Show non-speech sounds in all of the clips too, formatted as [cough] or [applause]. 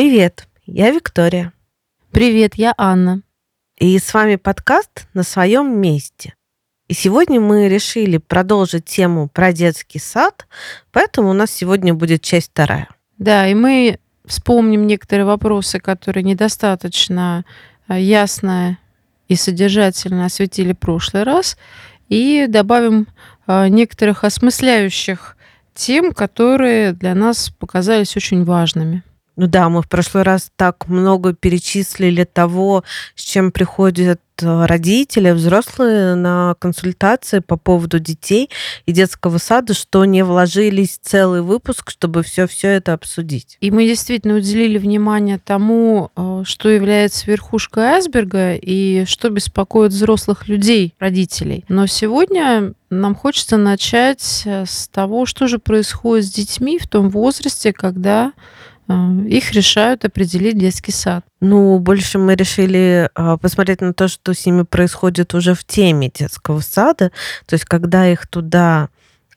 Привет, я Виктория. Привет, я Анна. И с вами подкаст «На своем месте». И сегодня мы решили продолжить тему про детский сад, поэтому у нас сегодня будет часть вторая. Да, и мы вспомним некоторые вопросы, которые недостаточно а, ясно и содержательно осветили в прошлый раз, и добавим а, некоторых осмысляющих тем, которые для нас показались очень важными. Ну да, мы в прошлый раз так много перечислили того, с чем приходят э, родители, взрослые на консультации по поводу детей и детского сада, что не вложились целый выпуск, чтобы все все это обсудить. И мы действительно уделили внимание тому, э, что является верхушкой айсберга и что беспокоит взрослых людей, родителей. Но сегодня нам хочется начать э, с того, что же происходит с детьми в том возрасте, когда их решают определить детский сад. Ну, больше мы решили а, посмотреть на то, что с ними происходит уже в теме детского сада. То есть, когда их туда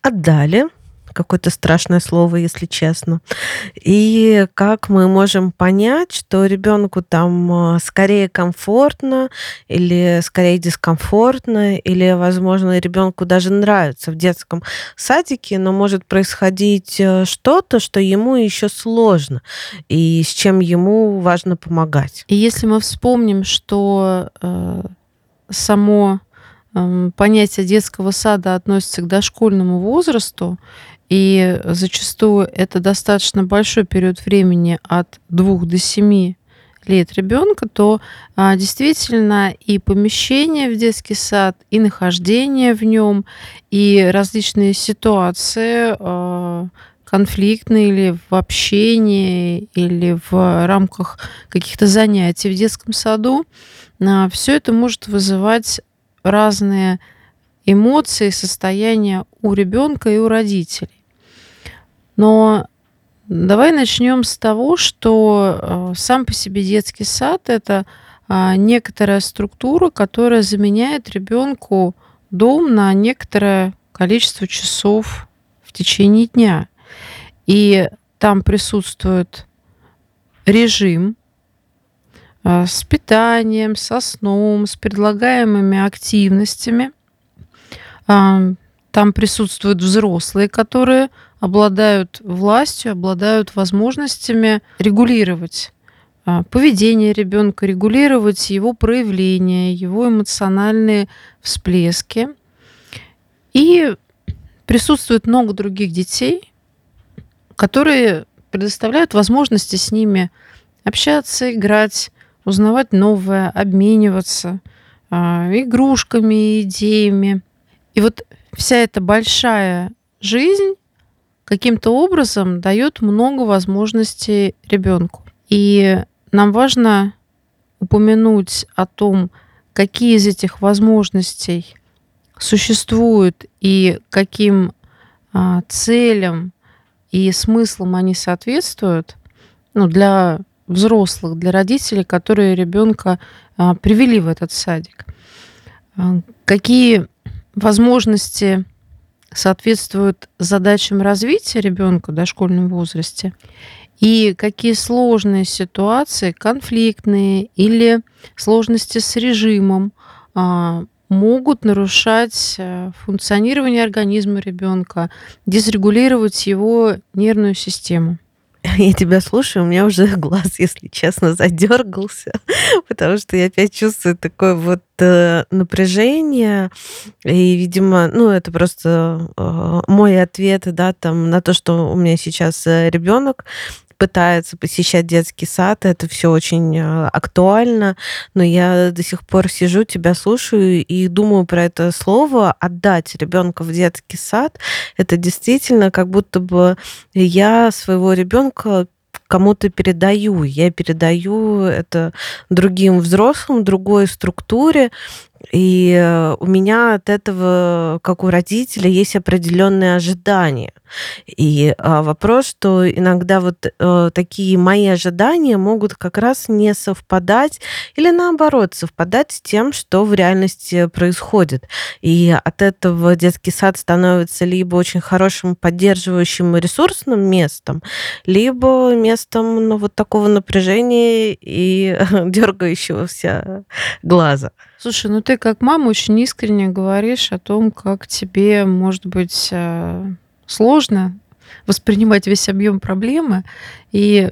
отдали, какое-то страшное слово, если честно. И как мы можем понять, что ребенку там а, скорее комфортно или скорее дискомфортно, или, возможно, ребенку даже нравится в детском садике, но может происходить э, что-то, что ему еще сложно, и с чем ему важно помогать. И если мы вспомним, что э, само э, понятие детского сада относится к дошкольному возрасту, и зачастую это достаточно большой период времени от двух до семи лет ребенка, то а, действительно и помещение в детский сад, и нахождение в нем, и различные ситуации а, конфликтные или в общении, или в рамках каких-то занятий в детском саду, а, все это может вызывать разные эмоции, состояния у ребенка и у родителей. Но давай начнем с того, что э, сам по себе детский сад это а, некоторая структура, которая заменяет ребенку дом на некоторое количество часов в течение дня. И там присутствует режим э, с питанием, со сном, с предлагаемыми активностями. Там присутствуют взрослые, которые обладают властью, обладают возможностями регулировать а, поведение ребенка, регулировать его проявления, его эмоциональные всплески. И присутствует много других детей, которые предоставляют возможности с ними общаться, играть, узнавать новое, обмениваться а, игрушками, идеями. И вот вся эта большая жизнь каким-то образом дает много возможностей ребенку. И нам важно упомянуть о том, какие из этих возможностей существуют и каким а, целям и смыслам они соответствуют ну, для взрослых, для родителей, которые ребенка а, привели в этот садик. А, какие возможности соответствуют задачам развития ребенка в дошкольном возрасте, и какие сложные ситуации, конфликтные или сложности с режимом а, могут нарушать э, функционирование организма ребенка, дисрегулировать его нервную систему. [laughs] Я тебя слушаю, у меня уже [laughs] глаз, если честно, задергался, [laughs] потому что я опять чувствую такое вот э, напряжение, и, видимо, ну, это просто э, мой ответ, да, там, на то, что у меня сейчас э, ребенок, пытается посещать детский сад, это все очень э, актуально, но я до сих пор сижу, тебя слушаю и думаю про это слово отдать ребенка в детский сад. Это действительно как будто бы я своего ребенка кому-то передаю. Я передаю это другим взрослым, другой структуре, И э, у меня от этого, как у родителя, есть определенные ожидания. И а, вопрос, что иногда вот э, такие мои ожидания могут как раз не совпадать или наоборот совпадать с тем, что в реальности происходит. И от этого детский сад становится либо очень хорошим поддерживающим и ресурсным местом, либо местом ну, вот такого напряжения и [laughs] дергающегося глаза. Слушай, ну ты как мама очень искренне говоришь о том, как тебе, может быть, э, сложно воспринимать весь объем проблемы. И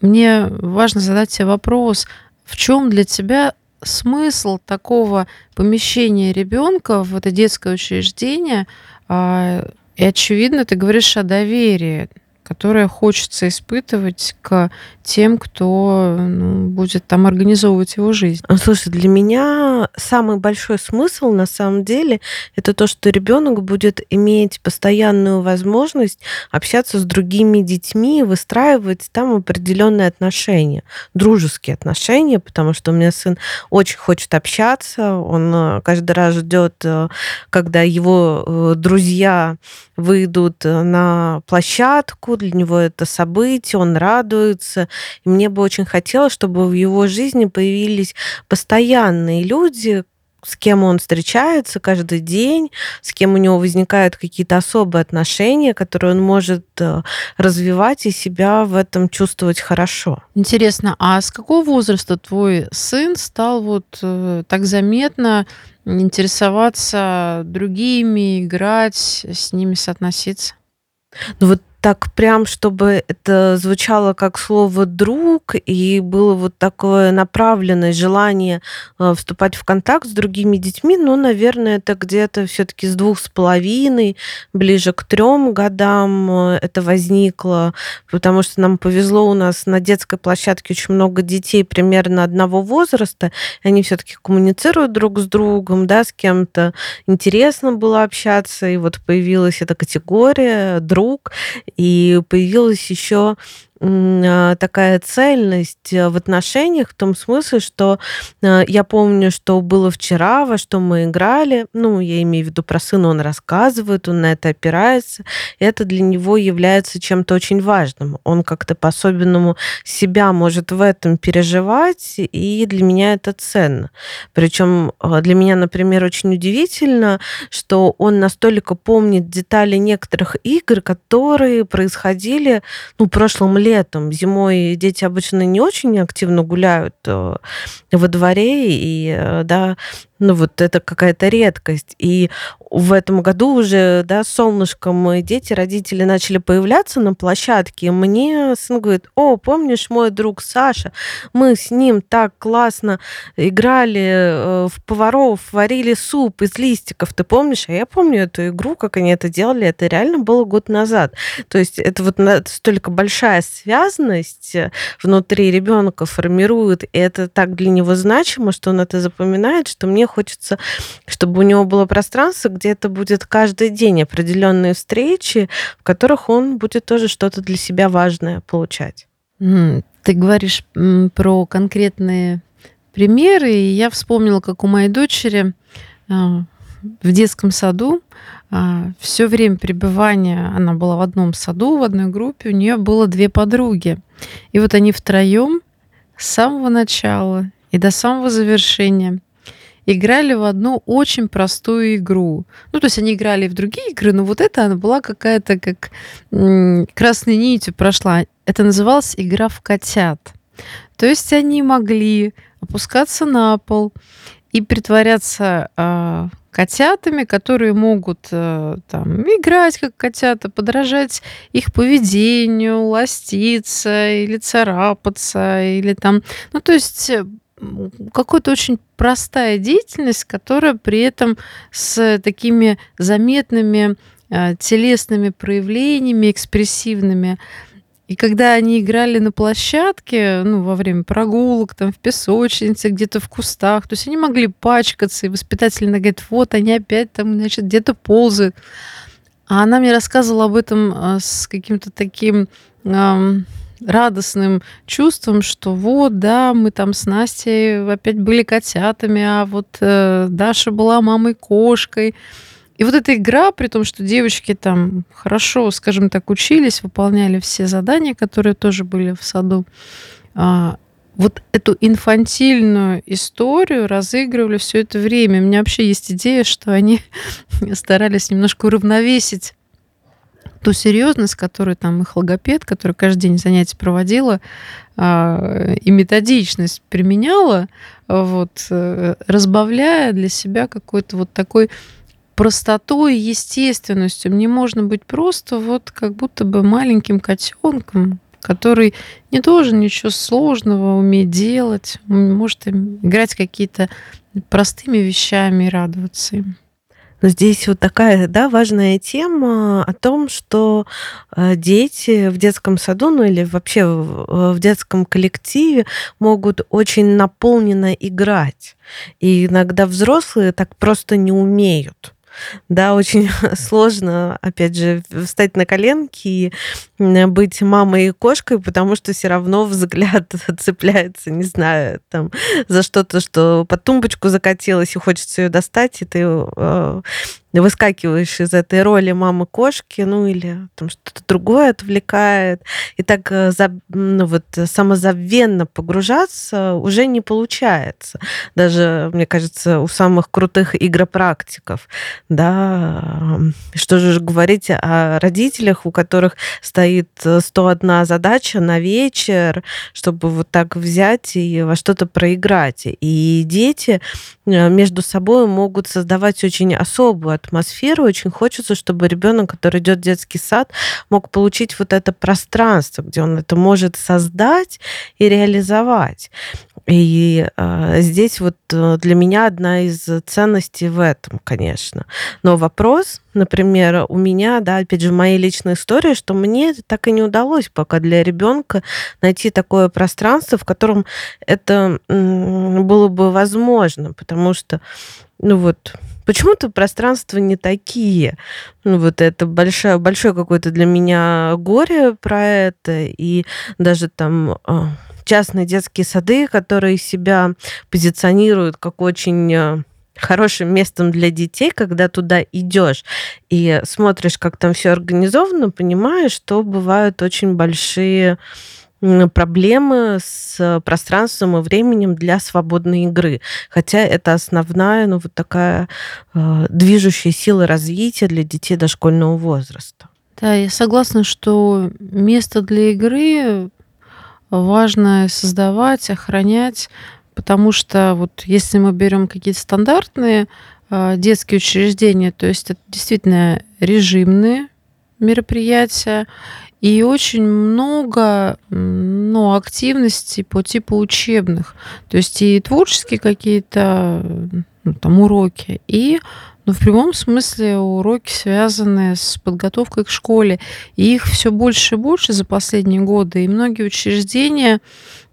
мне важно задать тебе вопрос, в чем для тебя смысл такого помещения ребенка в это детское учреждение? А, и очевидно, ты говоришь о доверии которое хочется испытывать к тем, кто ну, будет там организовывать его жизнь. А, слушай, для меня самый большой смысл на самом деле это то, что ребенок будет иметь постоянную возможность общаться с другими детьми, выстраивать там определенные отношения, дружеские отношения, потому что у меня сын очень хочет общаться, он э, каждый раз ждет, э, когда его э, друзья выйдут на площадку, для него это событие, он радуется. И мне бы очень хотелось, чтобы в его жизни появились постоянные люди, с кем он встречается каждый день, с кем у него возникают какие-то особые отношения, которые он может э, развивать и себя в этом чувствовать хорошо. Интересно, а с какого возраста твой сын стал вот э, так заметно интересоваться другими, играть, с ними соотноситься? Ну вот так прям, чтобы это звучало как слово «друг», и было вот такое направленное желание э, вступать в контакт с другими детьми, ну, наверное, это где-то все таки с двух с половиной, ближе к трем годам э, это возникло, потому что нам повезло, у нас на детской площадке очень много детей примерно одного возраста, и они все таки коммуницируют друг с другом, да, с кем-то интересно было общаться, и вот появилась эта категория «друг», и появилась еще такая цельность э, в отношениях в том смысле, что э, я помню, что было вчера, во что мы играли. Ну, я имею в виду про сына, он рассказывает, он на это опирается. Это для него является чем-то очень важным. Он как-то по-особенному себя может в этом переживать, и для меня это ценно. Причем э, для меня, например, очень удивительно, что он настолько помнит детали некоторых игр, которые происходили ну, в прошлом лете летом. Зимой дети обычно не очень активно гуляют э, во дворе, и э, да, ну вот это какая-то редкость. И в этом году уже, да, солнышком дети, родители начали появляться на площадке. Мне сын говорит, о, помнишь мой друг Саша? Мы с ним так классно играли э, в поваров, варили суп из листиков. Ты помнишь? А я помню эту игру, как они это делали. Это реально было год назад. То есть это вот столько большая связанность внутри ребенка формирует, и это так для него значимо, что он это запоминает, что мне хочется, чтобы у него было пространство, где это будет каждый день определенные встречи, в которых он будет тоже что-то для себя важное получать. Ты говоришь про конкретные примеры, и я вспомнила, как у моей дочери а, в детском саду а, все время пребывания, она была в одном саду, в одной группе, у нее было две подруги. И вот они втроем с самого начала и до самого завершения играли в одну очень простую игру. Ну, то есть они играли в другие игры, но вот эта она была какая-то как красной нитью прошла. Это называлось игра в котят. То есть они могли опускаться на пол и притворяться э, котятами, которые могут э, там играть как котята, подражать их поведению, ластиться или царапаться, или там, ну то есть э, какая-то очень простая деятельность, которая при этом с такими заметными э, телесными проявлениями, экспрессивными. И когда они играли на площадке, ну, во время прогулок, там, в песочнице, где-то в кустах, то есть они могли пачкаться, и воспитательно говорит, вот они опять там, значит, где-то ползают. А она мне рассказывала об этом э, с каким-то таким радостным чувством, что вот, да, мы там с Настей опять были котятами, а вот э, Даша была мамой-кошкой. И вот эта игра, при том, что девочки там хорошо, скажем так, учились, выполняли все задания, которые тоже были в саду, а, вот эту инфантильную историю разыгрывали все это время. У меня вообще есть идея, что они [laughs] старались немножко уравновесить ту серьезность, которую там их логопед, который каждый день занятия проводила, а, и методичность применяла, вот, э, разбавляя для себя какой-то вот такой простотой естественностью. Мне можно быть просто вот как будто бы маленьким котенком, который не должен ничего сложного уметь делать, может играть какие-то простыми вещами и радоваться им. Но здесь вот такая, да, важная тема о том, что э, дети в детском саду, ну или вообще в детском коллективе могут очень наполненно играть. И иногда взрослые так просто не умеют. Да, очень [laughs] сложно, опять же, встать на коленки и быть мамой и кошкой, потому что все равно взгляд [laughs] цепляется, не знаю, там, за что-то, что под тумбочку закатилось, и хочется ее достать, и ты э, выскакиваешь из этой роли мамы кошки, ну или там что-то другое отвлекает, и так э, ну, вот самозабвенно погружаться уже не получается. Даже, мне кажется, у самых крутых игропрактиков, да, что же говорить о родителях, у которых стоит 101 задача на вечер, чтобы вот так взять и во что-то проиграть. И дети э, между собой могут создавать очень особую атмосферу. Очень хочется, чтобы ребенок, который идет в детский сад, мог получить вот это пространство, где он это может создать и реализовать. И э, здесь вот э, для меня одна из ценностей в этом, конечно. Но вопрос, например, у меня, да, опять же, в моей личной истории, что мне так и не удалось пока для ребенка найти такое пространство, в котором это было бы возможно, потому что, ну вот, почему-то пространства не такие. Ну, вот это большое, большое какое-то для меня горе про это. И даже там а, частные детские сады, которые себя позиционируют как очень э, хорошим местом для детей, когда туда идешь и смотришь, как там все организовано, понимаешь, что бывают очень большие проблемы с пространством и временем для свободной игры. Хотя это основная, ну, вот такая э, движущая сила развития для детей дошкольного возраста. Да, я согласна, что место для игры важно создавать, охранять, потому что вот если мы берем какие-то стандартные э, детские учреждения, то есть это действительно режимные мероприятия, и очень много ну, активностей по типу учебных. То есть и творческие какие-то ну, там уроки, и но в прямом смысле уроки, связанные с подготовкой к школе. И их все больше и больше за последние годы. И многие учреждения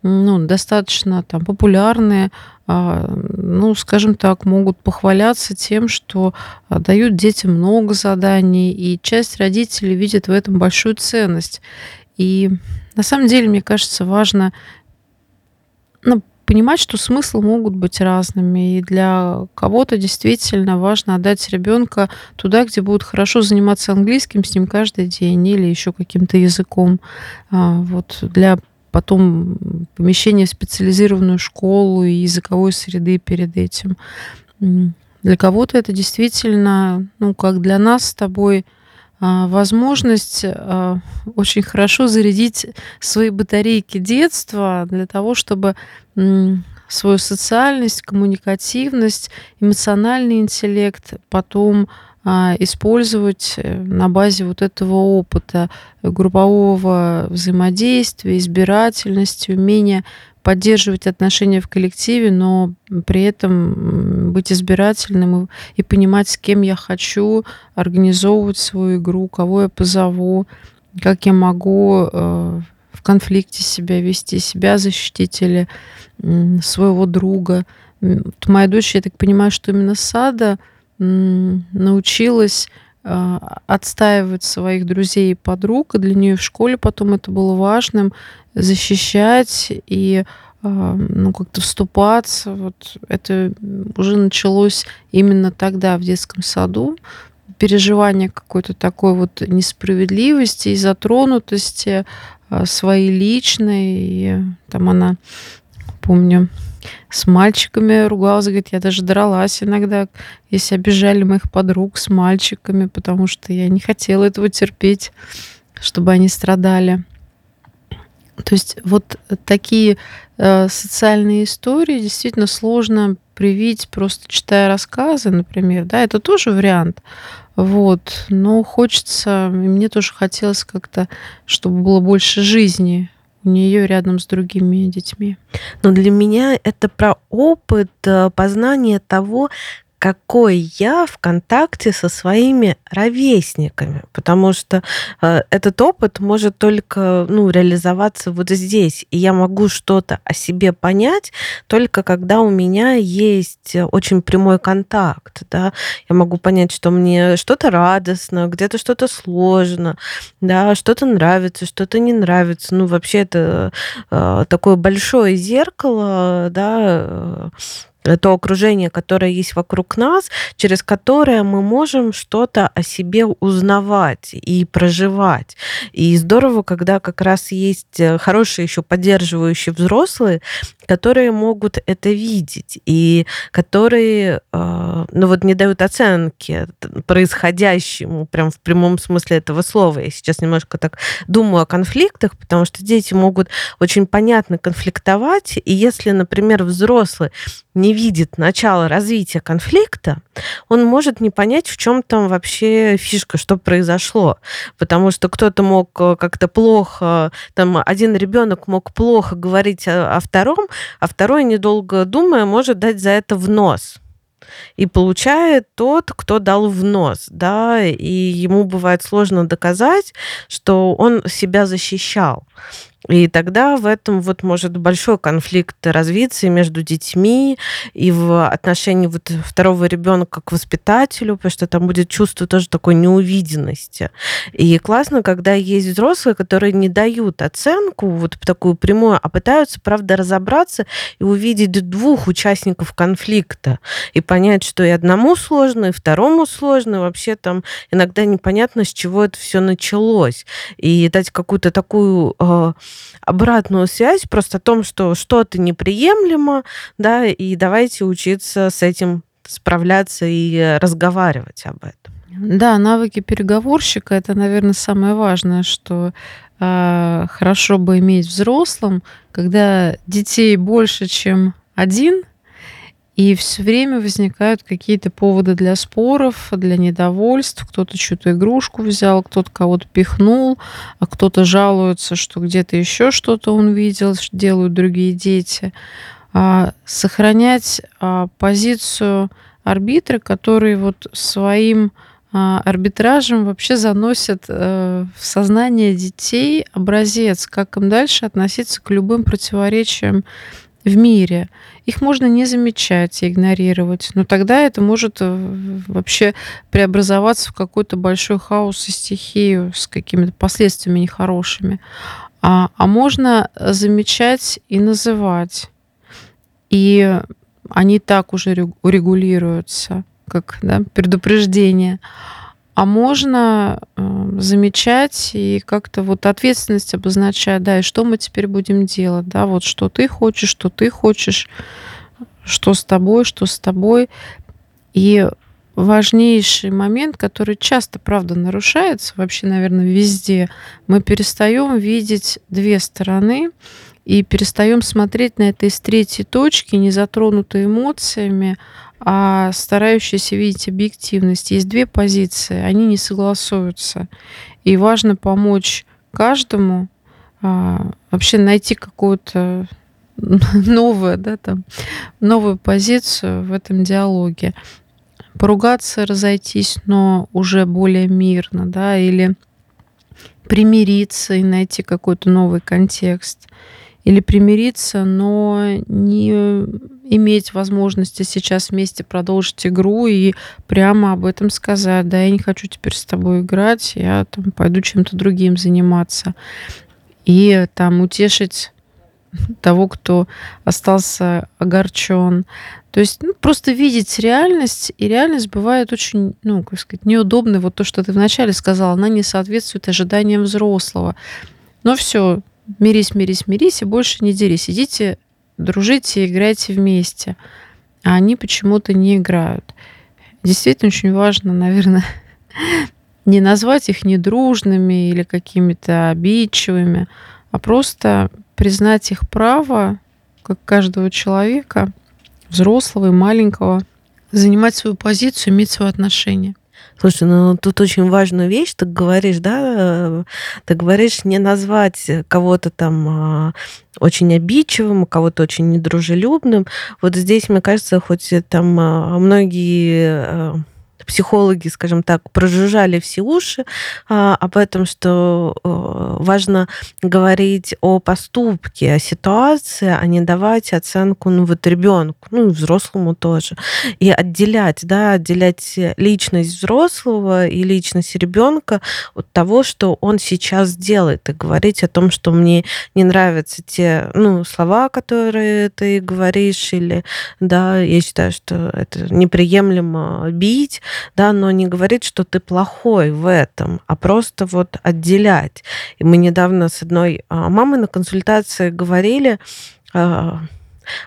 ну, достаточно там, популярные, ну, скажем так, могут похваляться тем, что а, дают детям много заданий, и часть родителей видит в этом большую ценность. И на самом деле, мне кажется, важно ну, понимать, что смыслы могут быть разными. И для кого-то действительно важно отдать ребенка туда, где будут хорошо заниматься английским с ним каждый день или еще каким-то языком. А, вот для потом помещения в специализированную школу и языковой среды перед этим. Для кого-то это действительно, ну, как для нас с тобой, а, возможность а, очень хорошо зарядить свои батарейки детства для того, чтобы свою социальность, коммуникативность, эмоциональный интеллект потом использовать э, на базе вот этого опыта группового взаимодействия, избирательности, умения поддерживать отношения в коллективе, но при этом быть избирательным и, и понимать, с кем я хочу организовывать свою игру, кого я позову, как я могу э, в конфликте себя вести, себя защитить или своего друга. Моя дочь, я так понимаю, что именно сада научилась э, отстаивать своих друзей и подруг, и для нее в школе потом это было важным, защищать и э, ну, как-то вступаться. Вот это уже началось именно тогда, в детском саду. Переживание какой-то такой вот несправедливости и затронутости э, своей личной. И там она, помню, с мальчиками ругалась, говорит, я даже дралась иногда, если обижали моих подруг с мальчиками, потому что я не хотела этого терпеть, чтобы они страдали. То есть вот такие э, социальные истории действительно сложно привить, просто читая рассказы, например, да, это тоже вариант. Вот, но хочется, и мне тоже хотелось как-то, чтобы было больше жизни у нее рядом с другими детьми. Но для меня это про опыт э, познания того, какой я в контакте со своими ровесниками, потому что э, этот опыт может только ну, реализоваться вот здесь, и я могу что-то о себе понять только когда у меня есть очень прямой контакт, да, я могу понять, что мне что-то радостно, где-то что-то сложно, да, что-то нравится, что-то не нравится, ну вообще это э, такое большое зеркало, да, э, то окружение, которое есть вокруг нас, через которое мы можем что-то о себе узнавать и проживать. И здорово, когда как раз есть э, хорошие еще поддерживающие взрослые, которые могут это видеть и которые, э, ну вот, не дают оценки происходящему, прям в прямом смысле этого слова. Я сейчас немножко так думаю о конфликтах, потому что дети могут очень понятно конфликтовать, и если, например, взрослый не видит начала развития конфликта, он может не понять, в чем там вообще фишка, что произошло. Потому что кто-то мог э, как-то плохо, там один ребенок мог плохо говорить о, о втором, а второй, недолго думая, может дать за это в нос и получает тот, кто дал в нос, да, и ему бывает сложно доказать, что он себя защищал. И тогда в этом вот может большой конфликт развиться и между детьми, и в отношении вот второго ребенка к воспитателю, потому что там будет чувство тоже такой неувиденности. И классно, когда есть взрослые, которые не дают оценку вот такую прямую, а пытаются, правда, разобраться и увидеть двух участников конфликта и понять, что и одному сложно, и второму сложно, и вообще там иногда непонятно, с чего это все началось. И дать какую-то такую э, обратную связь просто о том, что что-то неприемлемо, да, и давайте учиться с этим справляться и разговаривать об этом. Да, навыки переговорщика это, наверное, самое важное, что э, хорошо бы иметь взрослым, когда детей больше, чем один, и все время возникают какие-то поводы для споров, для недовольств. Кто-то чью-то игрушку взял, кто-то кого-то пихнул, а кто-то жалуется, что где-то еще что-то он видел, что делают другие дети. А, сохранять а, позицию арбитра, который вот своим а, арбитражем вообще заносит э, в сознание детей образец, как им дальше относиться к любым противоречиям в мире. Их можно не замечать и игнорировать, но тогда это может э, вообще преобразоваться в какой-то большой хаос и стихию с какими-то последствиями нехорошими. А, а можно замечать и называть. И они так уже урегулируются, как да, предупреждение а можно э, замечать и как-то вот ответственность обозначать, да, и что мы теперь будем делать, да, вот что ты хочешь, что ты хочешь, что с тобой, что с тобой. И важнейший момент, который часто, правда, нарушается вообще, наверное, везде, мы перестаем видеть две стороны и перестаем смотреть на это из третьей точки, не затронутой эмоциями, а старающийся видеть объективность. Есть две позиции, они не согласуются. И важно помочь каждому а, вообще найти какую-то [laughs] новую, да, там, новую позицию в этом диалоге. Поругаться, разойтись, но уже более мирно, да, или примириться и найти какой-то новый контекст. Или примириться, но не иметь возможности сейчас вместе продолжить игру и прямо об этом сказать. Да, я не хочу теперь с тобой играть, я там пойду чем-то другим заниматься. И там утешить того, кто остался огорчен. То есть ну, просто видеть реальность, и реальность бывает очень, ну, как сказать, неудобной. Вот то, что ты вначале сказала, она не соответствует ожиданиям взрослого. Но все, мирись, мирись, мирись, и больше не дерись. Идите, дружите, играйте вместе. А они почему-то не играют. Действительно очень важно, наверное, [laughs] не назвать их недружными или какими-то обидчивыми, а просто признать их право, как каждого человека, взрослого и маленького, занимать свою позицию, иметь свое отношение. Слушай, ну тут очень важную вещь ты говоришь, да, ты говоришь не назвать кого-то там а, очень обидчивым, кого-то очень недружелюбным. Вот здесь, мне кажется, хоть там а, многие а, психологи, скажем так, прожужжали все уши а, об этом, что а, важно говорить о поступке, о ситуации, а не давать оценку ну, вот ребенку, ну и взрослому тоже. И отделять, да, отделять личность взрослого и личность ребенка от того, что он сейчас делает, и говорить о том, что мне не нравятся те ну, слова, которые ты говоришь, или да, я считаю, что это неприемлемо бить, да, но не говорить, что ты плохой в этом, а просто вот отделять. И мы недавно с одной а, мамой на консультации говорили, а,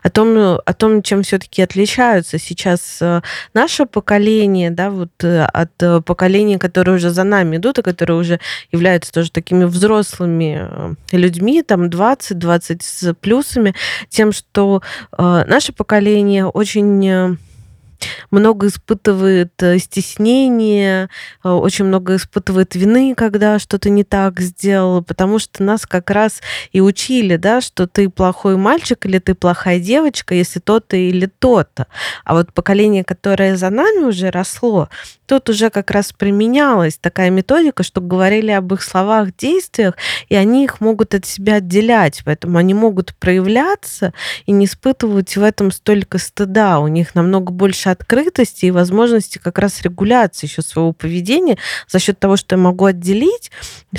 о том, о том, чем все-таки отличаются сейчас а, наше поколение, да, вот э, от э, поколения, которые уже за нами идут, и которые уже являются тоже такими взрослыми э, людьми, там 20-20 с плюсами, тем, что наше поколение очень много испытывает э, стеснения, э, очень много испытывает вины, когда что-то не так сделал, потому что нас как раз и учили, да, что ты плохой мальчик или ты плохая девочка, если то-то или то-то. А вот поколение, которое за нами уже росло, тут уже как раз применялась такая методика, что говорили об их словах, действиях, и они их могут от себя отделять, поэтому они могут проявляться и не испытывать в этом столько стыда. У них намного больше открытости и возможности как раз регуляции еще своего поведения за счет того, что я могу отделить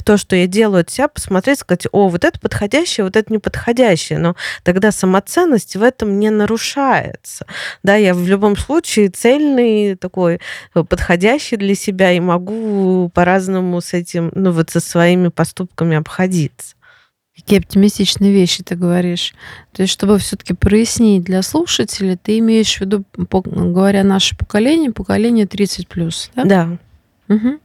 то, что я делаю от себя, посмотреть, сказать, о, вот это подходящее, вот это неподходящее. Но тогда самоценность в этом не нарушается. Да, я в любом случае цельный такой подходящий подходящий для себя и могу по-разному с этим, ну вот со своими поступками обходиться. Какие оптимистичные вещи ты говоришь. То есть, чтобы все-таки прояснить для слушателей, ты имеешь в виду, говоря наше поколение, поколение 30 плюс, да? Да. Угу.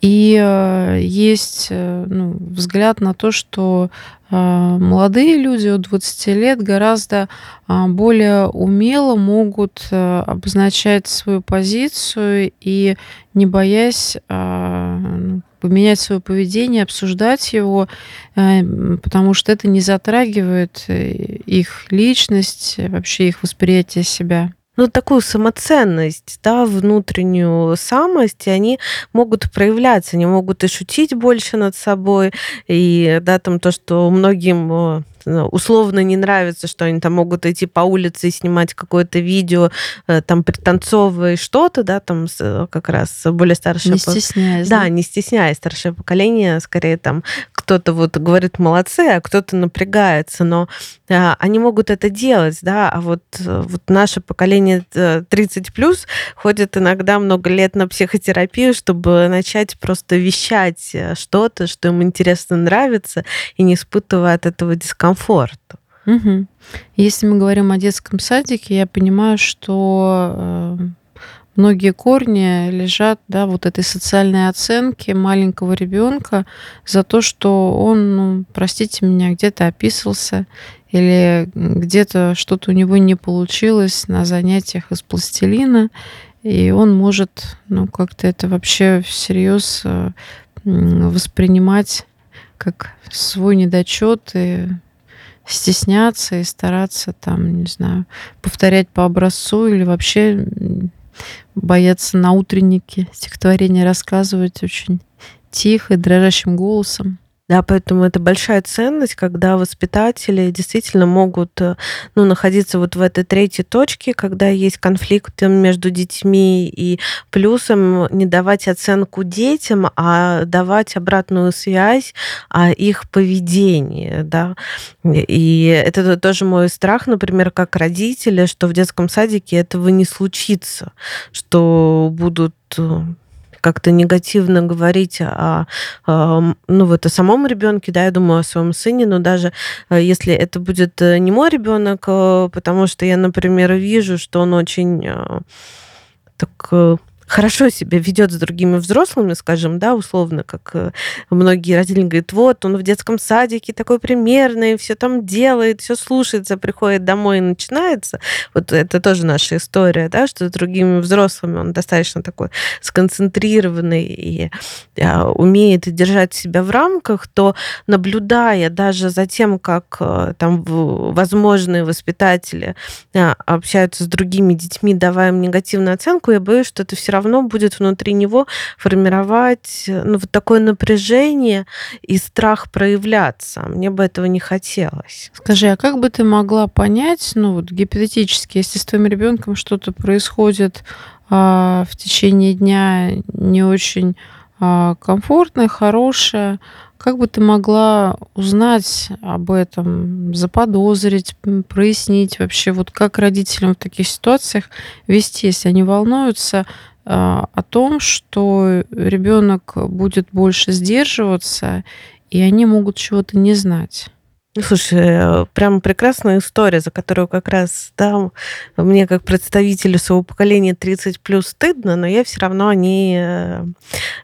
И э, есть э, ну, взгляд на то, что э, молодые люди от 20 лет гораздо э, более умело могут э, обозначать свою позицию и не боясь э, ну, поменять свое поведение, обсуждать его, э, потому что это не затрагивает э, их личность, вообще их восприятие себя. Ну, такую самоценность, да, внутреннюю самость, и они могут проявляться, они могут и шутить больше над собой, и, да, там то, что многим э, Э, условно не нравится, что они там могут идти по улице и снимать какое-то видео, э, там пританцовывая что-то, да, там э, как раз более старшее... Не стесняясь. Да, да, не стесняясь. Старшее поколение, скорее там кто-то вот говорит молодцы, а кто-то напрягается, но они могут это делать, да, а вот, вот наше поколение 30 плюс ходит иногда много лет на психотерапию, чтобы начать просто вещать что-то, что им интересно нравится, и не испытывая от этого дискомфорта комфорту. Угу. Если мы говорим о детском садике, я понимаю, что э, многие корни лежат, да, вот этой социальной оценки маленького ребенка за то, что он, ну, простите меня, где-то описывался или где-то что-то у него не получилось на занятиях из пластилина, и он может, ну, как-то это вообще всерьез э, воспринимать как свой недочет и стесняться и стараться там, не знаю, повторять по образцу или вообще бояться на утреннике стихотворение рассказывать очень тихо и дрожащим голосом. Да, поэтому это большая ценность, когда воспитатели действительно могут э, ну, находиться вот в этой третьей точке, когда есть конфликт между детьми, и плюсом не давать оценку детям, а давать обратную связь о их поведении. Да? И это тоже мой страх, например, как родителя, что в детском садике этого не случится, что будут э, как-то негативно говорить о, ну, вот о самом ребенке, да, я думаю о своем сыне, но даже э, если это будет э, не мой ребенок, э, потому что я, например, вижу, что он очень так хорошо себя ведет с другими взрослыми, скажем, да, условно, как э, многие родители говорят, вот, он в детском садике такой примерный, все там делает, все слушается, приходит домой и начинается. Вот это тоже наша история, да, что с другими взрослыми он достаточно такой сконцентрированный и а, умеет держать себя в рамках, то наблюдая даже за тем, как э, там возможные воспитатели а, общаются с другими детьми, давая им негативную оценку, я боюсь, что это все равно равно будет внутри него формировать ну, вот такое напряжение и страх проявляться. Мне бы этого не хотелось. Скажи, а как бы ты могла понять, ну вот гипотетически, если с твоим ребенком что-то происходит а, в течение дня не очень а, комфортное, хорошее, как бы ты могла узнать об этом, заподозрить, прояснить вообще, вот как родителям в таких ситуациях вести, если они волнуются, о том, что ребенок будет больше сдерживаться, и они могут чего-то не знать. Ну, слушай, э, прям прекрасная история, за которую как раз да, мне как представителю своего поколения 30 плюс стыдно, но я все равно о ней э,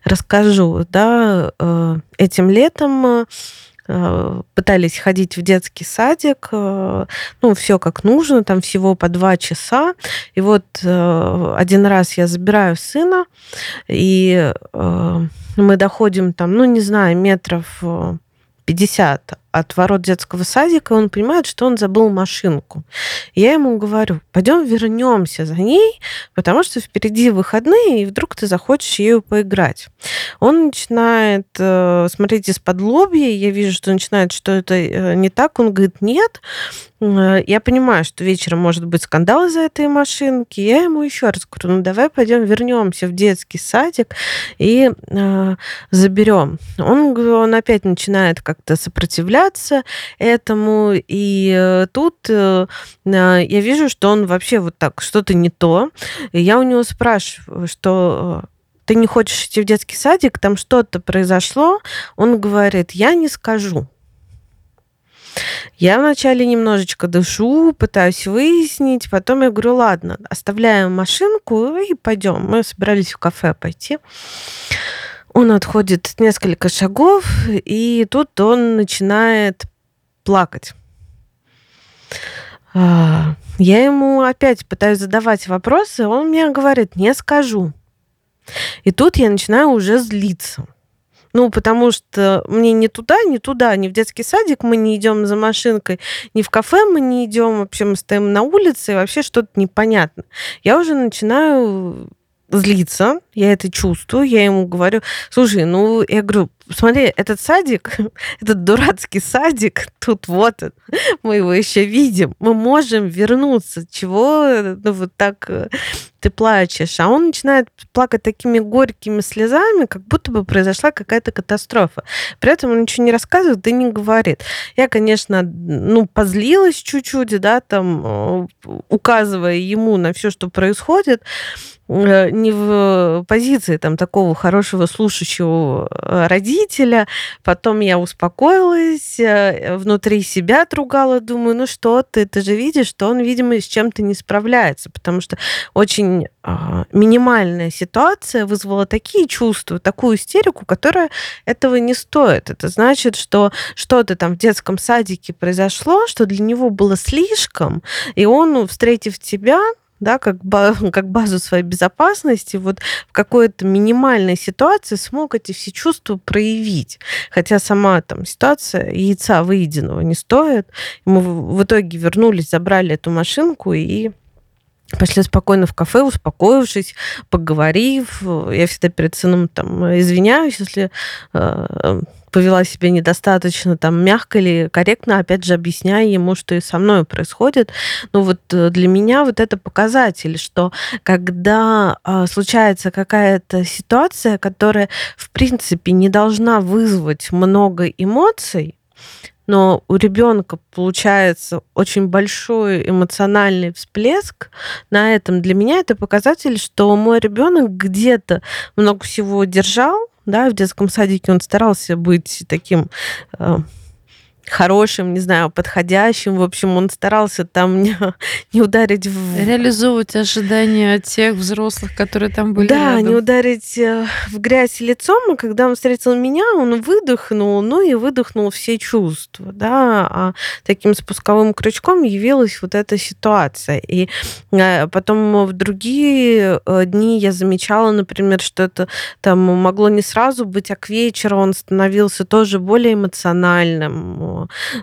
расскажу. Да, э, этим летом пытались ходить в детский садик, э, ну, все как нужно, там всего по два часа. И вот э, один раз я забираю сына, и мы доходим там, ну, не знаю, метров 50 от ворот детского садика, он понимает, что он забыл машинку. я ему говорю, пойдем вернемся за ней, потому что впереди выходные, и вдруг ты захочешь ею поиграть. Он начинает э, смотреть из-под лобья, я вижу, что начинает что это э, не так, он говорит, нет, Э, я понимаю, что вечером может быть скандал из-за этой машинки. Я ему еще раз говорю, ну давай пойдем вернемся в детский садик и э, заберем. Он, он опять начинает как-то сопротивляться этому, и э, тут э, я вижу, что он вообще вот так что-то не то. И я у него спрашиваю, что э, ты не хочешь идти в детский садик, там что-то произошло. Он говорит, я не скажу. Я вначале немножечко дышу, пытаюсь выяснить, потом я говорю, ладно, оставляем машинку и пойдем. Мы собирались в кафе пойти. Он отходит несколько шагов, и тут он начинает плакать. А, я ему опять пытаюсь задавать вопросы, он мне говорит, не скажу. И тут я начинаю уже злиться. Ну, потому что мне не туда, не туда, ни в детский садик мы не идем за машинкой, ни в кафе мы не идем, вообще мы стоим на улице, и вообще что-то непонятно. Я уже начинаю злиться, я это чувствую, я ему говорю, слушай, ну, я говорю, смотри, этот садик, [laughs] этот дурацкий садик, тут вот он, мы его еще видим, мы можем вернуться, чего ну, вот так э, ты плачешь, а он начинает плакать такими горькими слезами, как будто бы произошла какая-то катастрофа. При этом он ничего не рассказывает и не говорит. Я, конечно, ну, позлилась чуть-чуть, да, там, э, указывая ему на все, что происходит, Э, не в позиции там такого хорошего слушающего э, родителя. Потом я успокоилась, внутри себя тругала, думаю, ну что ты, ты же видишь, что он, видимо, с чем-то не справляется, потому что очень а, минимальная ситуация вызвала такие чувства, такую истерику, которая этого не стоит. Это значит, что что-то там в детском садике произошло, что для него было слишком, и он, встретив тебя, да, как, [laughs] как базу своей безопасности, вот в какой-то минимальной ситуации смог эти все чувства проявить. Хотя сама там ситуация яйца выеденного не стоит. Мы в итоге вернулись, забрали эту машинку и пошли спокойно в кафе, успокоившись, поговорив. Я всегда перед сыном там извиняюсь, если э, повела себя недостаточно там мягко или корректно, опять же, объясняя ему, что и со мной происходит. Но вот э, для меня вот это показатель, что когда а, случается какая-то ситуация, которая, в принципе, не должна вызвать много эмоций, но у ребенка получается очень большой эмоциональный всплеск на этом. Для меня это показатель, что мой ребенок где-то много всего держал, да, в детском садике он старался быть таким э, хорошим, не знаю, подходящим. В общем, он старался там [laughs] не, не ударить в... Реализовывать ожидания тех взрослых, которые там были Да, рядом. не ударить э, в грязь лицом. И когда он встретил меня, он выдохнул, ну и выдохнул все чувства, да. А таким спусковым крючком явилась вот эта ситуация. И э, потом в другие э, дни я замечала, например, что это там могло не сразу быть, а к вечеру он становился тоже более эмоциональным,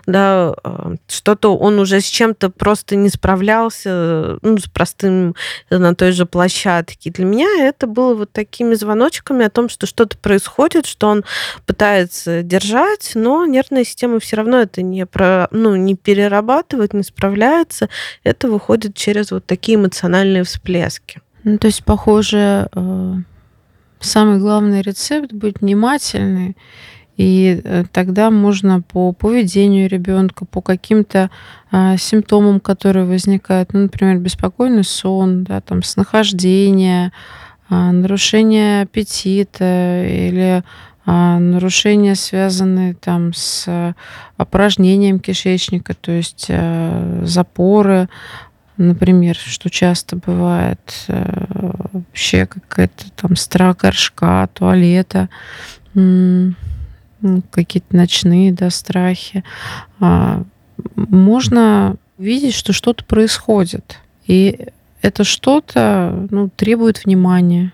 да, а, что-то он уже с чем-то просто не справлялся, ну, с простым на той же площадке. Для меня это было вот такими звоночками о том, что что-то происходит, что он пытается держать, но нервная система все равно это не, про, ну, не перерабатывает, не справляется. Это выходит через вот такие эмоциональные всплески. Ну, то есть, похоже, э, самый главный рецепт быть внимательной и э, тогда можно по поведению ребенка, по каким-то а, симптомам, которые возникают, ну, например, беспокойный сон, да, там, снахождение, а, нарушение аппетита или а, нарушения, связанные там с опорожнением кишечника, то есть а, запоры, например, что часто бывает, вообще какая-то там страх горшка, туалета какие-то ночные да, страхи, а, можно видеть, что что-то происходит. И это что-то ну, требует внимания.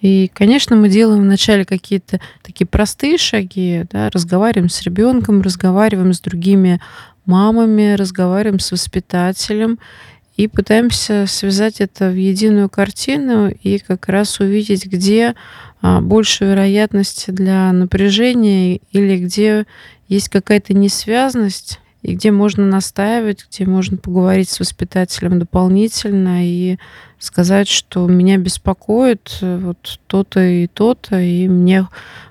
И, конечно, мы делаем вначале какие-то такие простые шаги, да, разговариваем с ребенком, разговариваем с другими мамами, разговариваем с воспитателем и пытаемся связать это в единую картину и как раз увидеть, где а, больше вероятности для напряжения или где есть какая-то несвязность, и где можно настаивать, где можно поговорить с воспитателем дополнительно и сказать, что меня беспокоит э, вот то-то и то-то, и мне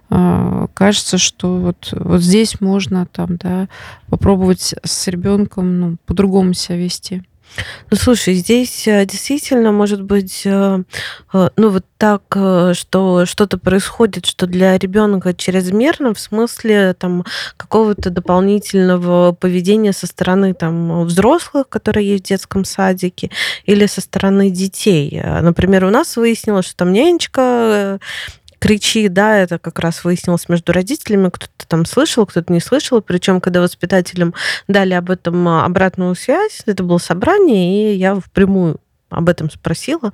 э, кажется, что вот, вот здесь можно там, да, попробовать с ребенком ну, по-другому себя вести. Ну, слушай, здесь э, действительно может быть, э, э, ну, вот так, что что-то происходит, что для ребенка чрезмерно в смысле там какого-то дополнительного поведения со стороны там взрослых, которые есть в детском садике, или со стороны детей. Например, у нас выяснилось, что там нянечка кричи, да, это как раз выяснилось между родителями, кто-то там слышал, кто-то не слышал, причем когда воспитателям дали об этом а, обратную связь, это было собрание, и я впрямую об этом спросила.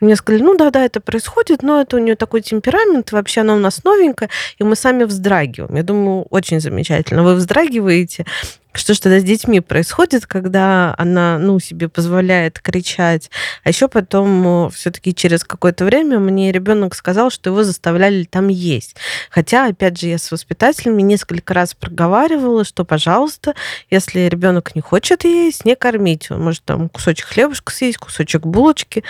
Мне сказали, ну да, да, это происходит, но это у нее такой темперамент, вообще она у нас новенькая, и мы сами вздрагиваем. Я думаю, очень замечательно. Вы вздрагиваете, что ж тогда с детьми происходит, когда она, ну, себе позволяет кричать. А еще потом все-таки через какое-то время мне ребенок сказал, что его заставляли там есть. Хотя, опять же, я с воспитателями несколько раз проговаривала, что, пожалуйста, если ребенок не хочет есть, не кормить. Он может там кусочек хлебушка съесть, кусочек булочки.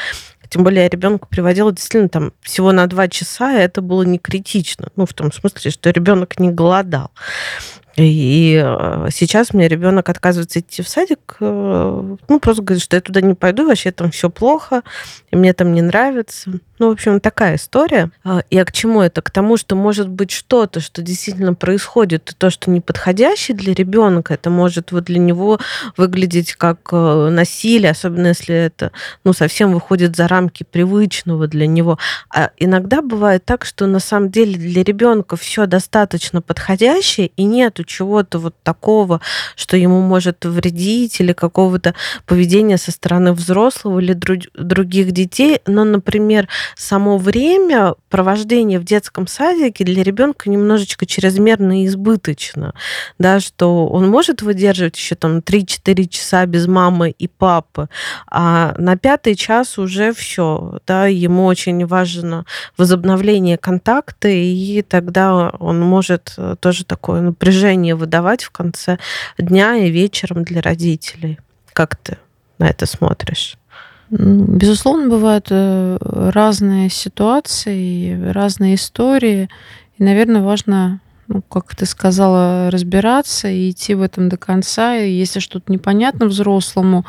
Тем более я ребенка приводила действительно там всего на два часа, и это было не критично. Ну, в том смысле, что ребенок не голодал. И э, сейчас мне ребенок отказывается идти в садик, э, ну, просто говорит, что я туда не пойду, вообще там все плохо, и мне там не нравится. Ну, в общем, такая история. А, и а к чему это? К тому, что может быть что-то, что действительно происходит, и то, что неподходящее для ребенка, это может вот для него выглядеть как э, насилие, особенно если это ну, совсем выходит за рамки привычного для него. А иногда бывает так, что на самом деле для ребенка все достаточно подходящее, и нету чего-то вот такого, что ему может вредить, или какого-то поведения со стороны взрослого или других детей. Но, например, само время провождения в детском садике для ребенка немножечко чрезмерно и избыточно, да, что он может выдерживать еще там 3-4 часа без мамы и папы, а на пятый час уже все, да, ему очень важно возобновление контакта, и тогда он может э, тоже такое напряжение выдавать в конце дня и вечером для родителей. Как ты на это смотришь? Безусловно, бывают э, разные ситуации, разные истории. И, наверное, важно, ну, как ты сказала, разбираться и идти в этом до конца. И если что-то непонятно взрослому,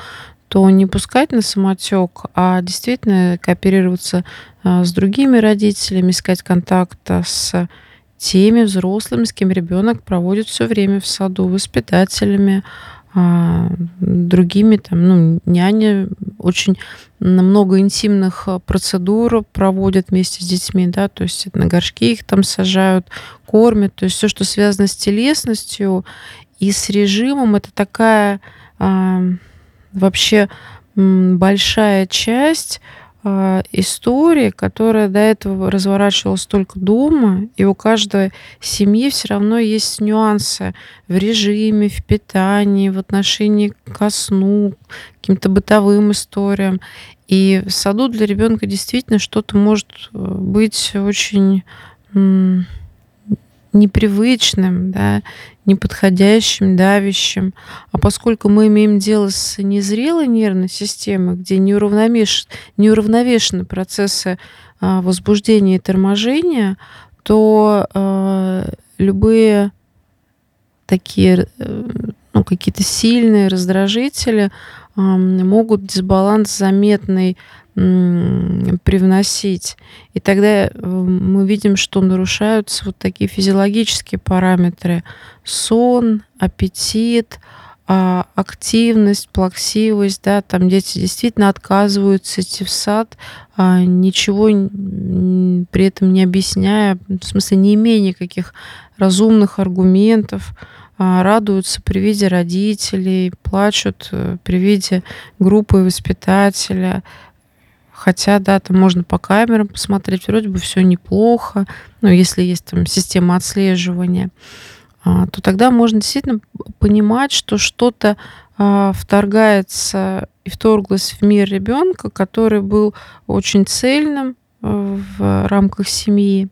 то не пускать на самотек, а действительно кооперироваться э, с другими родителями, искать контакт с теми взрослыми, с кем ребенок проводит все время в саду, воспитателями, а, другими, там, ну, няни очень много интимных а, процедур проводят вместе с детьми, да, то есть на горшки их там сажают, кормят, то есть все, что связано с телесностью и с режимом, это такая а, вообще большая часть истории, которая до этого разворачивалась только дома, и у каждой семьи все равно есть нюансы в режиме, в питании, в отношении ко сну, каким-то бытовым историям. И в саду для ребенка действительно что-то может э, быть очень непривычным, да, неподходящим, давящим. А поскольку мы имеем дело с незрелой нервной системой, где неуравновеш... неуравновешены процессы а, возбуждения и торможения, то э, любые такие э, ну, какие-то сильные раздражители могут дисбаланс заметный привносить. И тогда э, мы видим, что нарушаются вот такие физиологические параметры. Сон, аппетит, а, активность, плаксивость, да, там дети действительно отказываются идти в сад, а, ничего при этом не объясняя, в смысле не имея никаких разумных аргументов, радуются при виде родителей, плачут э, при виде группы воспитателя, Хотя, да, там можно по камерам посмотреть, вроде бы все неплохо, но если есть там система отслеживания, а, то тогда можно действительно понимать, что что-то а, вторгается и вторглось в мир ребенка, который был очень цельным э, в рамках семьи.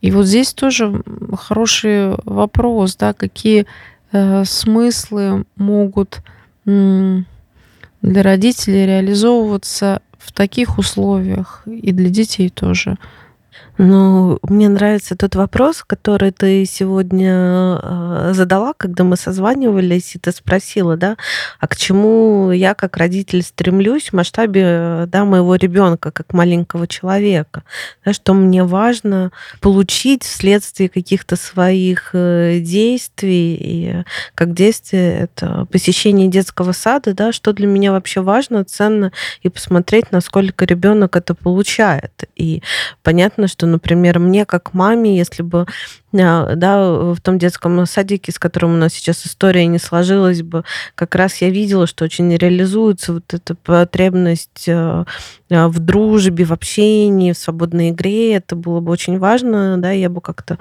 И вот здесь тоже хороший вопрос, да, какие э, смыслы могут э, для родителей реализовываться в таких условиях и для детей тоже. Ну, мне нравится тот вопрос, который ты сегодня а, задала, когда мы созванивались, и ты спросила, да, а к чему я как родитель стремлюсь в масштабе да, моего ребенка, как маленького человека, да, что мне важно получить вследствие каких-то своих э, действий, и как действие это посещение детского сада, да, что для меня вообще важно, ценно, и посмотреть, насколько ребенок это получает. И понятно, что например, мне как маме, если бы да, в том детском садике, с которым у нас сейчас история не сложилась бы, как раз я видела, что очень реализуется вот эта потребность а, а, в дружбе, в общении, в свободной игре. Это было бы очень важно, да, я бы как-то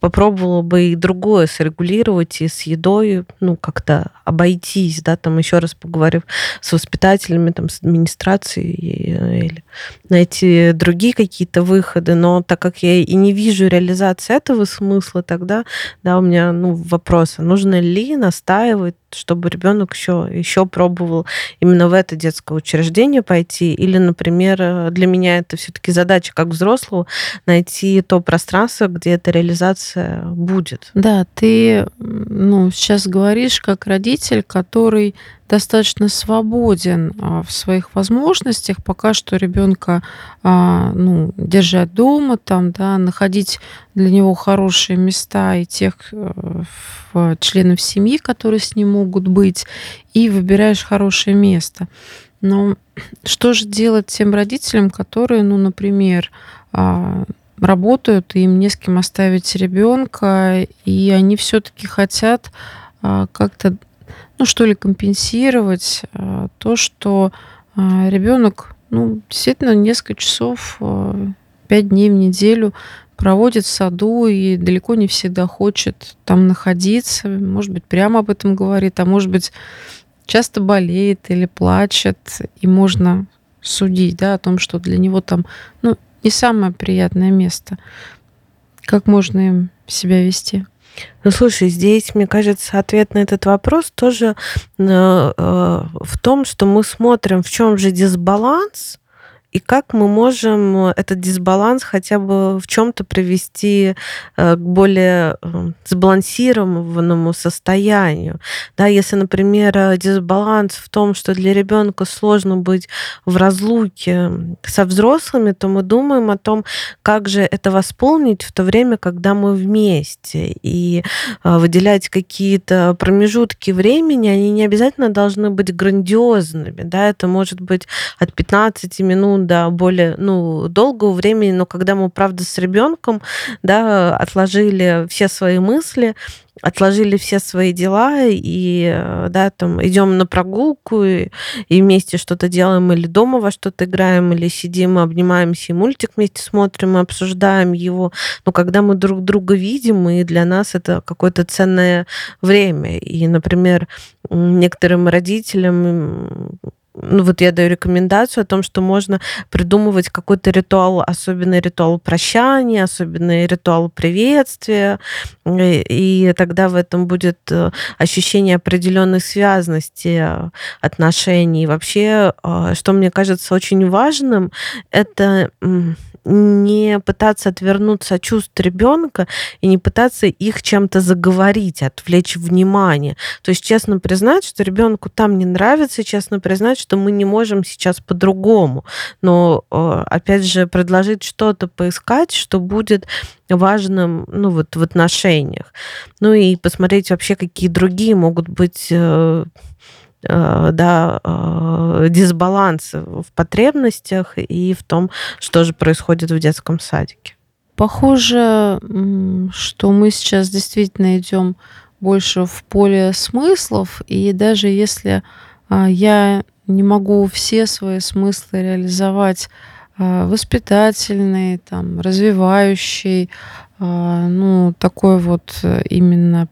попробовала бы и другое срегулировать, и с едой, ну, как-то обойтись, да, там еще раз поговорив с воспитателями, там, с администрацией, или найти другие какие-то выходы, но так как я и не вижу реализации этого смысла, тогда, да, у меня, ну, вопрос, а нужно ли настаивать чтобы ребенок еще, еще пробовал именно в это детское учреждение пойти. Или, например, э, для меня это все-таки задача как взрослого найти то пространство, где эта реализация будет. Да, ты ну, сейчас говоришь как родитель, который достаточно свободен а, в своих возможностях, пока что ребенка а, ну, держать дома, там, да, находить для него хорошие места и тех э, членов семьи, которые с ним могут быть, и выбираешь хорошее место. Но что же делать тем родителям, которые, ну, например, а, работают, и им не с кем оставить ребенка, и они все-таки хотят как-то ну что ли, компенсировать э, то, что э, ребенок ну, действительно, несколько часов, э, пять дней в неделю проводит в саду и далеко не всегда хочет там находиться. Может быть, прямо об этом говорит, а может быть, часто болеет или плачет, и можно судить да, о том, что для него там ну, не самое приятное место. Как можно им себя вести? Ну, слушай, здесь, мне кажется, ответ на этот вопрос тоже э, э, в том, что мы смотрим, в чем же дисбаланс, и как мы можем э, этот дисбаланс хотя бы в чем-то привести э, к более э, сбалансированному состоянию. Да, если, например, дисбаланс в том, что для ребенка сложно быть в разлуке со взрослыми, то мы думаем о том, как же это восполнить в то время, когда мы вместе. И выделять какие-то промежутки времени, они не обязательно должны быть грандиозными. Да, это может быть от 15 минут до более ну, долгого времени, но когда мы, правда, с ребенком да, отложили все свои мысли, отложили все свои дела и да, там идем на прогулку и, и вместе что-то делаем или дома во что-то играем, или сидим, обнимаемся и мультик вместе смотрим и обсуждаем его. Но когда мы друг друга видим, и для нас это какое-то ценное время. И, например, некоторым родителям ну вот я даю рекомендацию о том, что можно придумывать какой-то ритуал, особенный ритуал прощания, особенный ритуал приветствия, и, и тогда в этом будет э, ощущение определенной связности э, отношений. Вообще, э, что мне кажется очень важным, это не пытаться отвернуться от чувств ребенка и не пытаться их чем-то заговорить, отвлечь внимание. То есть честно признать, что ребенку там не нравится, честно признать, что мы не можем сейчас по-другому. Но э, опять же предложить что-то поискать, что будет важным ну, вот, в отношениях. Ну и посмотреть вообще, какие другие могут быть э, да, э, дисбаланс в потребностях и в том, что же происходит в детском садике. Похоже, что мы сейчас действительно идем больше в поле смыслов, и даже если а, я не могу все свои смыслы реализовать а, воспитательный, там, развивающий, а, ну, такой вот э, именно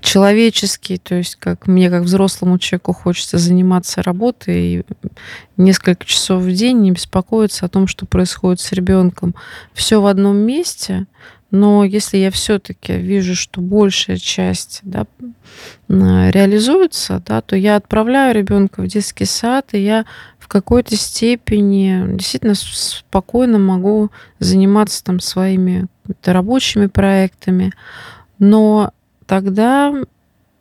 человеческий, то есть как мне, как взрослому человеку, хочется заниматься работой и несколько часов в день не беспокоиться о том, что происходит с ребенком. Все в одном месте, но если я все-таки вижу, что большая часть да, реализуется, да, то я отправляю ребенка в детский сад, и я в какой-то степени действительно спокойно могу заниматься там своими рабочими проектами. Но тогда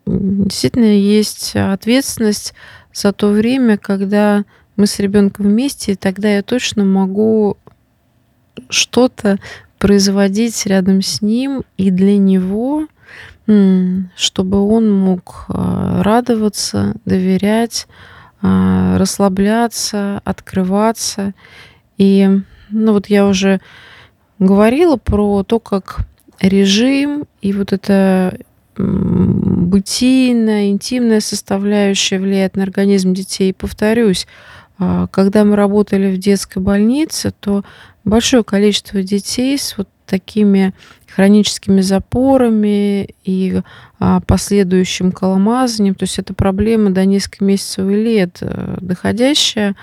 действительно есть ответственность за то время, когда мы с ребенком вместе, и тогда я точно могу что-то производить рядом с ним и для него, чтобы он мог а, радоваться, доверять, а, расслабляться, открываться. И ну вот я уже говорила про то, как режим и вот это бытийная, интимная составляющая влияет на организм детей. Повторюсь, а, когда мы работали в детской больнице, то большое количество детей с вот такими хроническими запорами и а, последующим коломазанием, то есть это проблема до нескольких месяцев и лет э, доходящая,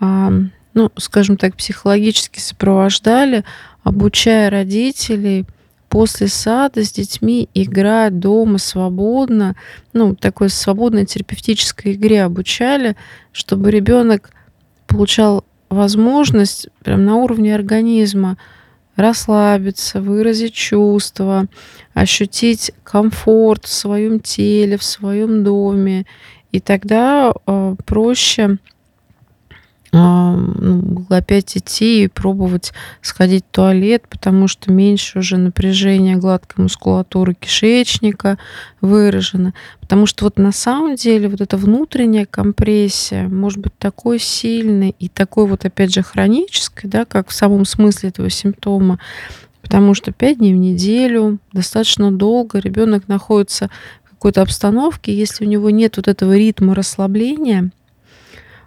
а, ну, скажем так, психологически сопровождали, обучая родителей – после сада с детьми играть дома свободно, ну, такой свободной терапевтической игре обучали, чтобы ребенок получал возможность прям на уровне организма расслабиться, выразить чувства, ощутить комфорт в своем теле, в своем доме. И тогда э, проще а, ну, опять идти и пробовать сходить в туалет, потому что меньше уже напряжение гладкой мускулатуры кишечника выражено. Потому что вот на самом деле вот эта внутренняя компрессия может быть такой сильной и такой вот опять же хронической, да, как в самом смысле этого симптома, потому что пять дней в неделю достаточно долго ребенок находится в какой-то обстановке, если у него нет вот этого ритма расслабления,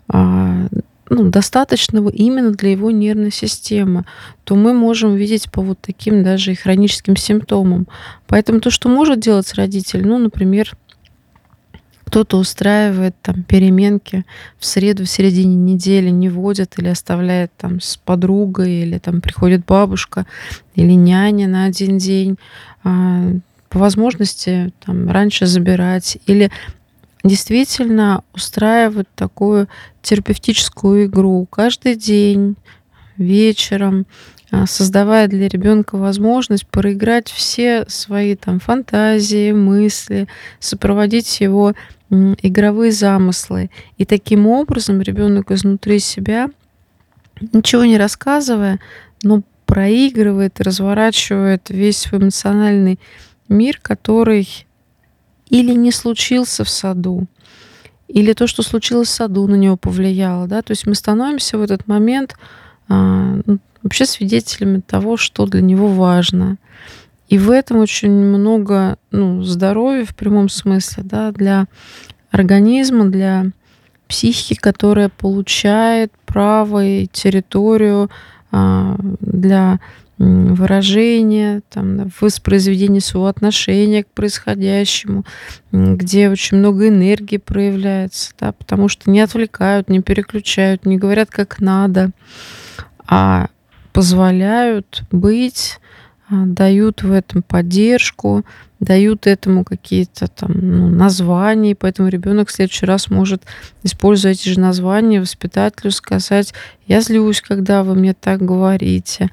а, ну, достаточного именно для его нервной системы, то мы можем видеть по вот таким даже и хроническим симптомам. Поэтому то, что может делать родитель, ну, например, кто-то устраивает там переменки в среду, в середине недели, не водит или оставляет там с подругой, или там приходит бабушка или няня на один день. А, по возможности там раньше забирать. Или действительно устраивать такую терапевтическую игру каждый день, вечером, а, создавая для ребенка возможность проиграть все свои там фантазии, мысли, сопроводить его игровые замыслы. И таким образом ребенок изнутри себя, ничего не рассказывая, но проигрывает, разворачивает весь свой эмоциональный мир, который или не случился в саду, или то, что случилось в саду, на него повлияло. Да? То есть мы становимся в этот момент а, ну, вообще свидетелями того, что для него важно. И в этом очень много ну, здоровья в прямом смысле да, для организма, для психики, которая получает право и территорию а, для выражения, там, воспроизведение своего отношения к происходящему, где очень много энергии проявляется, да, потому что не отвлекают, не переключают, не говорят как надо, а позволяют быть, а, дают в этом поддержку, дают этому какие-то там ну, названия, поэтому ребенок в следующий раз может, используя эти же названия, воспитателю сказать, я злюсь, когда вы мне так говорите,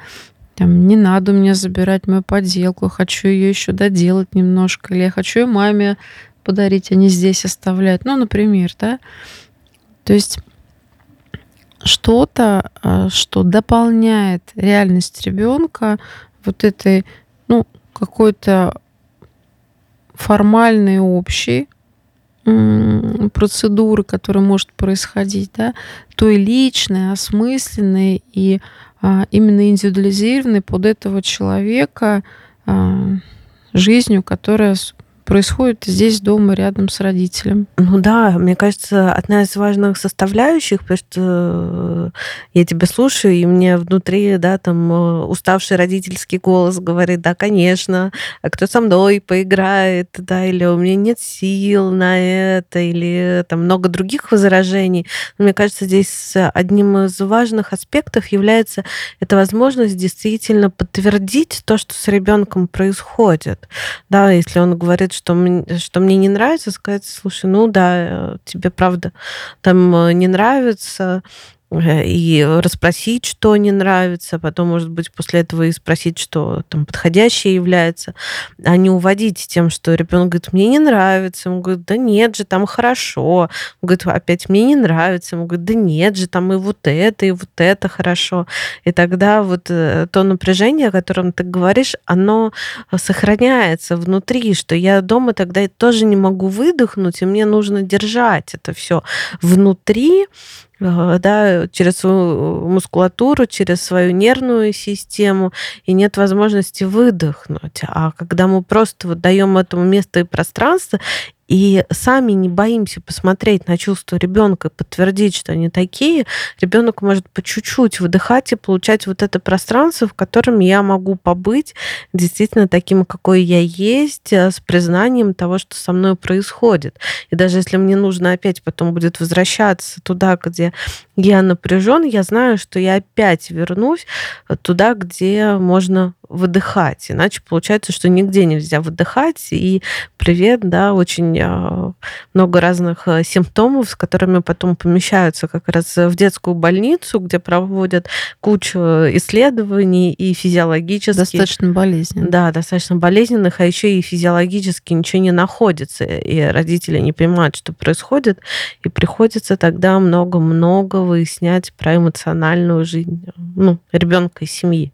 там, не надо мне забирать мою поделку, хочу ее еще доделать немножко, или я хочу ее маме подарить, а не здесь оставлять. Ну, например, да. То есть что-то, а, что дополняет реальность ребенка вот этой, ну, какой-то формальной общей процедуры, которая может происходить, да, той личной, осмысленной и именно индивидуализированной под этого человека а, жизнью, которая происходит здесь дома, рядом с родителем. Ну да, мне кажется, одна из важных составляющих, потому что э, я тебя слушаю, и мне внутри, да, там э, уставший родительский голос говорит, да, конечно, а кто со мной поиграет, да, или у меня нет сил на это, или там много других возражений. Но мне кажется, здесь одним из важных аспектов является эта возможность действительно подтвердить то, что с ребенком происходит. Да, если он говорит, что, что мне не нравится, сказать, слушай, ну да, э, тебе правда там э, не нравится, и расспросить, что не нравится, потом, может быть, после этого и спросить, что там подходящее является, а не уводить тем, что ребенок говорит, мне не нравится, он говорит, да нет же, там хорошо, он говорит, опять мне не нравится, он говорит, да нет же, там и вот это, и вот это хорошо, и тогда вот э, то напряжение, о котором ты говоришь, оно сохраняется внутри, что я дома тогда тоже не могу выдохнуть, и мне нужно держать это все внутри, да, через свою мускулатуру, через свою нервную систему, и нет возможности выдохнуть. А когда мы просто вот даем этому место и пространство, и сами не боимся посмотреть на чувства ребенка и подтвердить, что они такие, ребенок может по чуть-чуть выдыхать и получать вот это пространство, в котором я могу побыть действительно таким, какой я есть, э, с признанием того, что со мной происходит. И даже если мне нужно опять потом будет возвращаться туда, где я напряжен, я знаю, что я опять вернусь туда, где можно выдыхать. Иначе получается, что нигде нельзя выдыхать. И привет, да, очень а, много разных а, симптомов, с которыми потом помещаются как раз в детскую больницу, где проводят кучу исследований и физиологических. Достаточно болезненных. Да, достаточно болезненных, а еще и физиологически ничего не находится. И родители не понимают, что происходит. И приходится тогда много-много выяснять про эмоциональную жизнь ну, ребенка и семьи.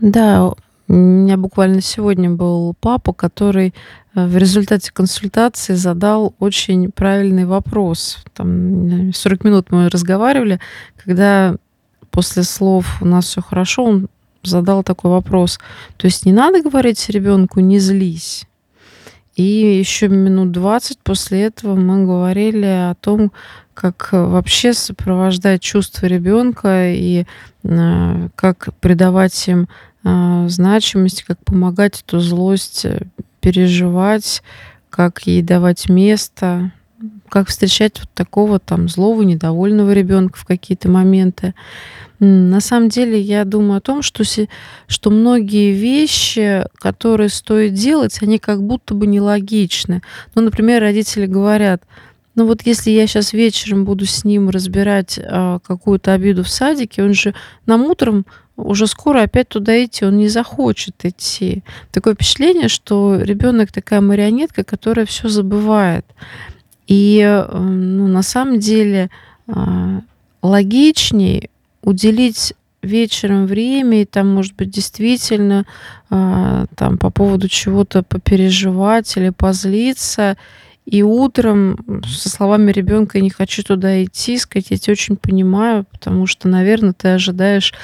Да, у меня буквально сегодня был папа, который э, в результате консультации задал очень правильный вопрос. Там 40 минут мы разговаривали, когда после слов «у нас все хорошо», он задал такой вопрос. То есть не надо говорить ребенку «не злись», И еще минут 20 после этого мы говорили о том, как вообще сопровождать чувства ребенка и э, как придавать им значимость, как помогать эту злость э, переживать, как ей давать место, как встречать вот такого там злого, недовольного ребенка в какие-то моменты. На самом деле я думаю о том, что, что многие вещи, которые стоит делать, они как будто бы нелогичны. Ну, например, родители говорят, ну вот если я сейчас вечером буду с ним разбирать а, какую-то обиду в садике, он же нам утром уже скоро опять туда идти, он не захочет идти. Такое впечатление, что ребенок такая марионетка, которая все забывает. И ну, на самом деле а, логичнее уделить вечером время, и там, может быть, действительно а, там по поводу чего-то попереживать или позлиться, и утром со словами ребенка «я не хочу туда идти», сказать «я тебя очень понимаю», потому что, наверное, ты ожидаешь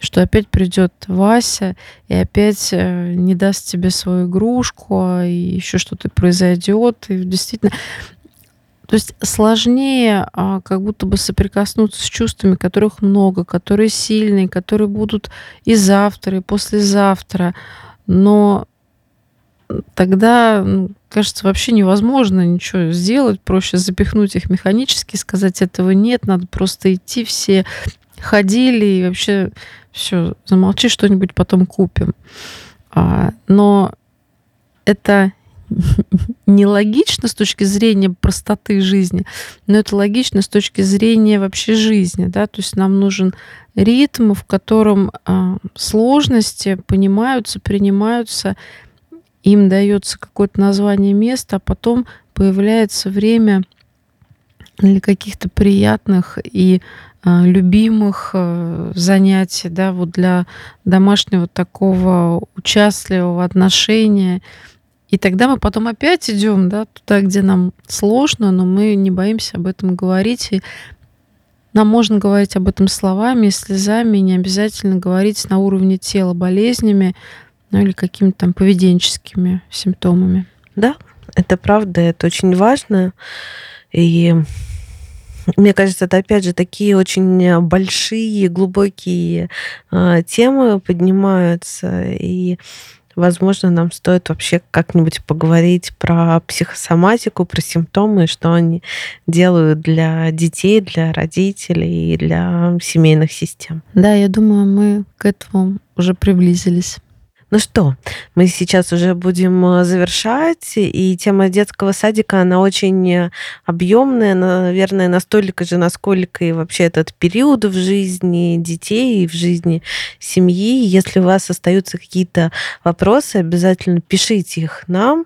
что опять придет Вася и опять э, не даст тебе свою игрушку, а еще что-то произойдет. И действительно, то есть сложнее а, как будто бы соприкоснуться с чувствами, которых много, которые сильные, которые будут и завтра, и послезавтра. Но тогда, ну, кажется, вообще невозможно ничего сделать. Проще запихнуть их механически, сказать этого нет, надо просто идти все ходили и вообще все, замолчи, что-нибудь потом купим. А, но это [laughs] нелогично с точки зрения простоты жизни, но это логично с точки зрения вообще жизни, да, то есть нам нужен ритм, в котором а, сложности понимаются, принимаются, им дается какое-то название места, а потом появляется время для каких-то приятных и а, любимых э, занятий, да, вот для домашнего такого участливого отношения. И тогда мы потом опять идем, да, туда, где нам сложно, но мы не боимся об этом говорить. И нам можно говорить об этом словами, слезами, не обязательно говорить на уровне тела болезнями, ну или какими-то там поведенческими симптомами. Да, это правда, это очень важно. И мне кажется, это опять же такие очень большие, глубокие э, темы поднимаются. И возможно, нам стоит вообще как-нибудь поговорить про психосоматику, про симптомы, что они делают для детей, для родителей и для семейных систем. Да, я думаю, мы к этому уже приблизились. Ну что, мы сейчас уже будем э, завершать, и тема детского садика, она очень объемная, наверное, настолько же, насколько и вообще этот период в жизни детей и в жизни семьи. Если у вас остаются какие-то вопросы, обязательно пишите их нам.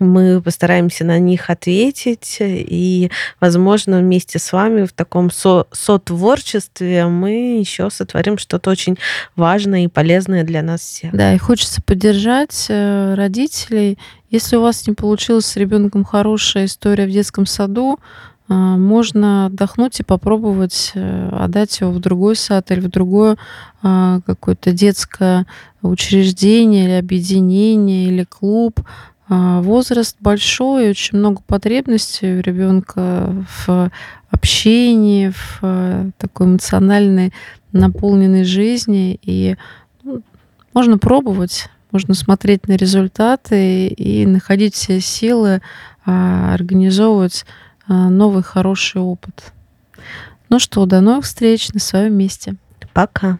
Мы постараемся на них ответить, и, возможно, вместе с вами в таком со сотворчестве мы еще сотворим что-то очень важное и полезное для нас всех. Да, и хочется поддержать э, родителей. Если у вас не получилась с ребенком хорошая история в детском саду, э, можно отдохнуть и попробовать э, отдать его в другой сад или в другое какое-то детское учреждение или объединение или клуб, возраст большой, очень много потребностей у ребенка в общении, в э, такой эмоциональной наполненной жизни. И ну, можно пробовать, можно смотреть на результаты и находить все силы а, организовывать а, новый хороший опыт. Ну что, до новых встреч на своем месте. Пока.